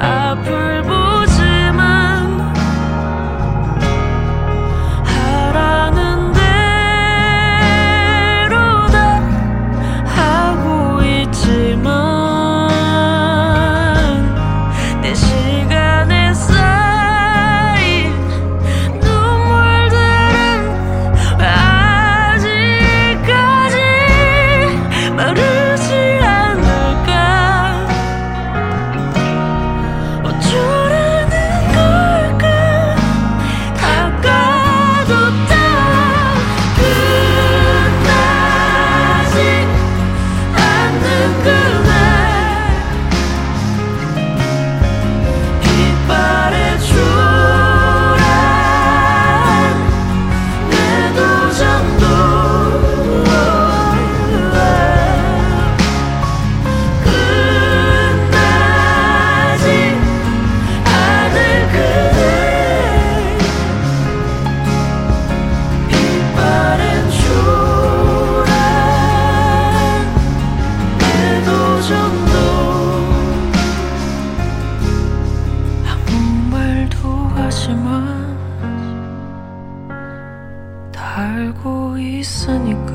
I put 算你告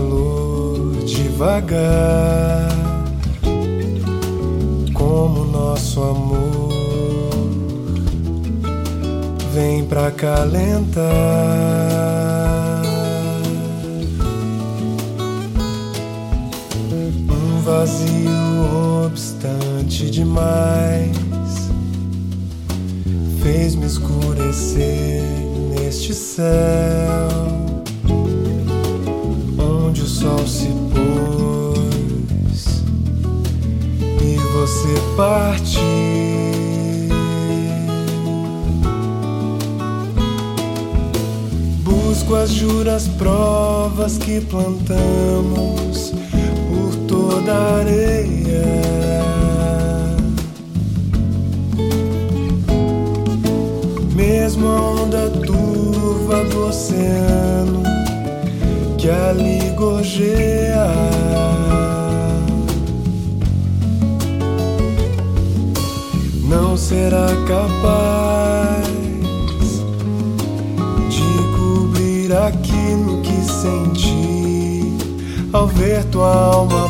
calor devagar, como nosso amor vem pra calentar. Um vazio obstante demais fez-me escurecer neste céu sol se pôs e você partiu. Busco as juras provas que plantamos por toda a areia. mesmo a onda turva do oceano que ali gorjeia. Não será capaz de cobrir aquilo que senti ao ver tua alma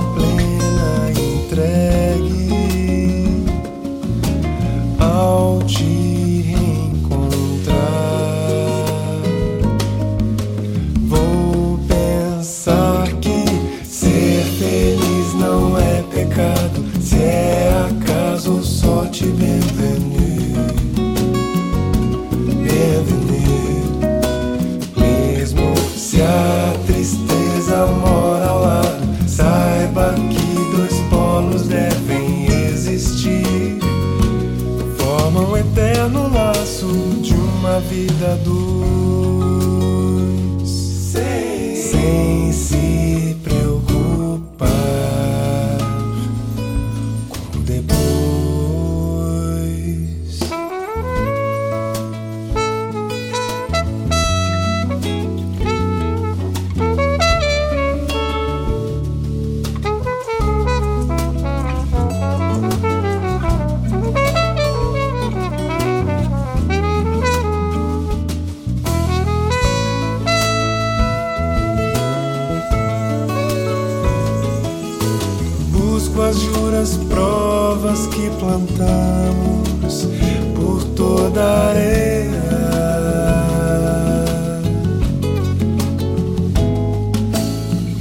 As juras provas que plantamos por toda a areia.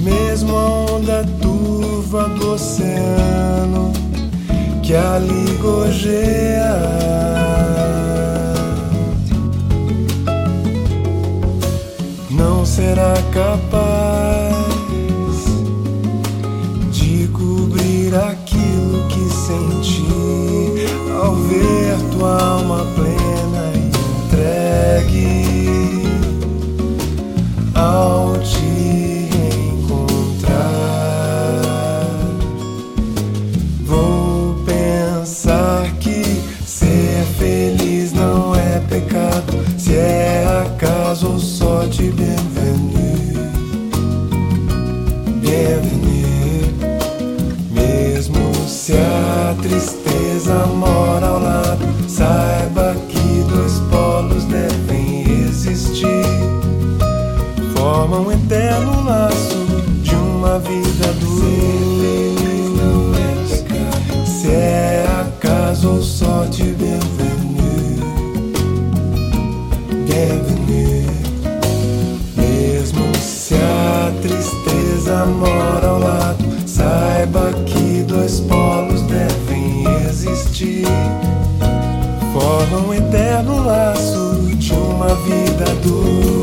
Mesmo a onda turva do oceano que ali gorjeia. Não será capaz ou sorte, bem-vindo. Bem-vindo. Mesmo se a tristeza mora ao lado, saiba que dois polos devem existir. Formam um eterno laço de uma vida dois.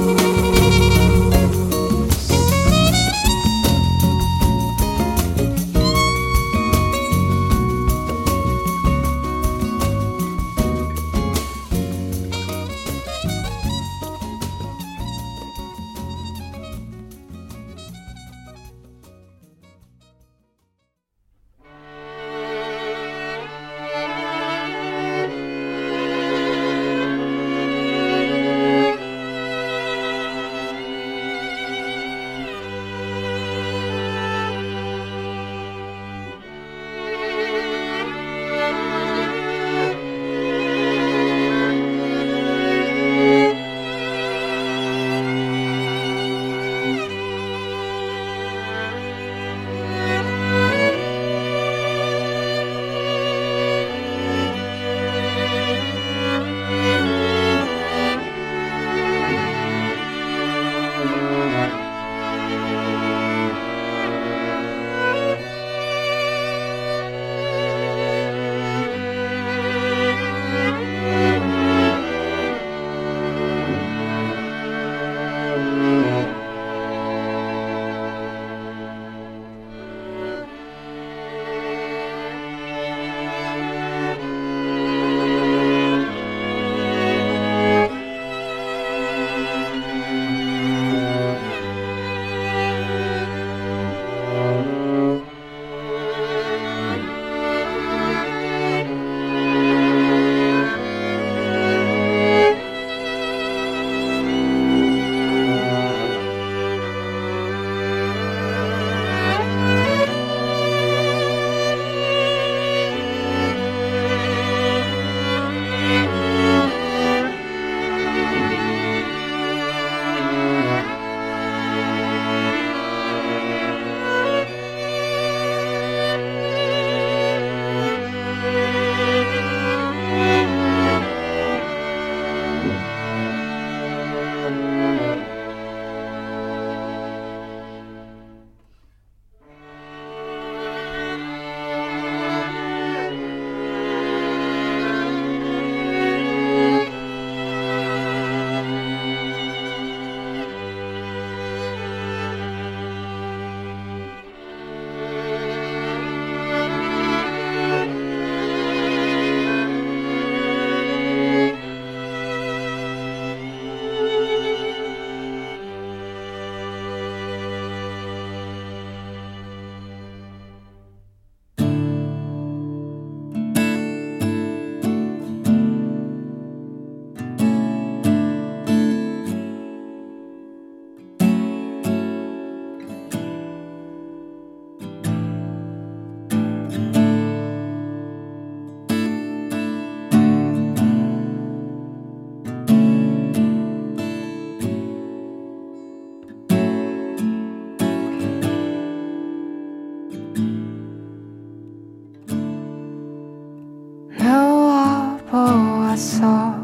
있어.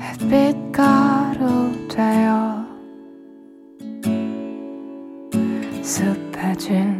햇빛가루 되어 습해진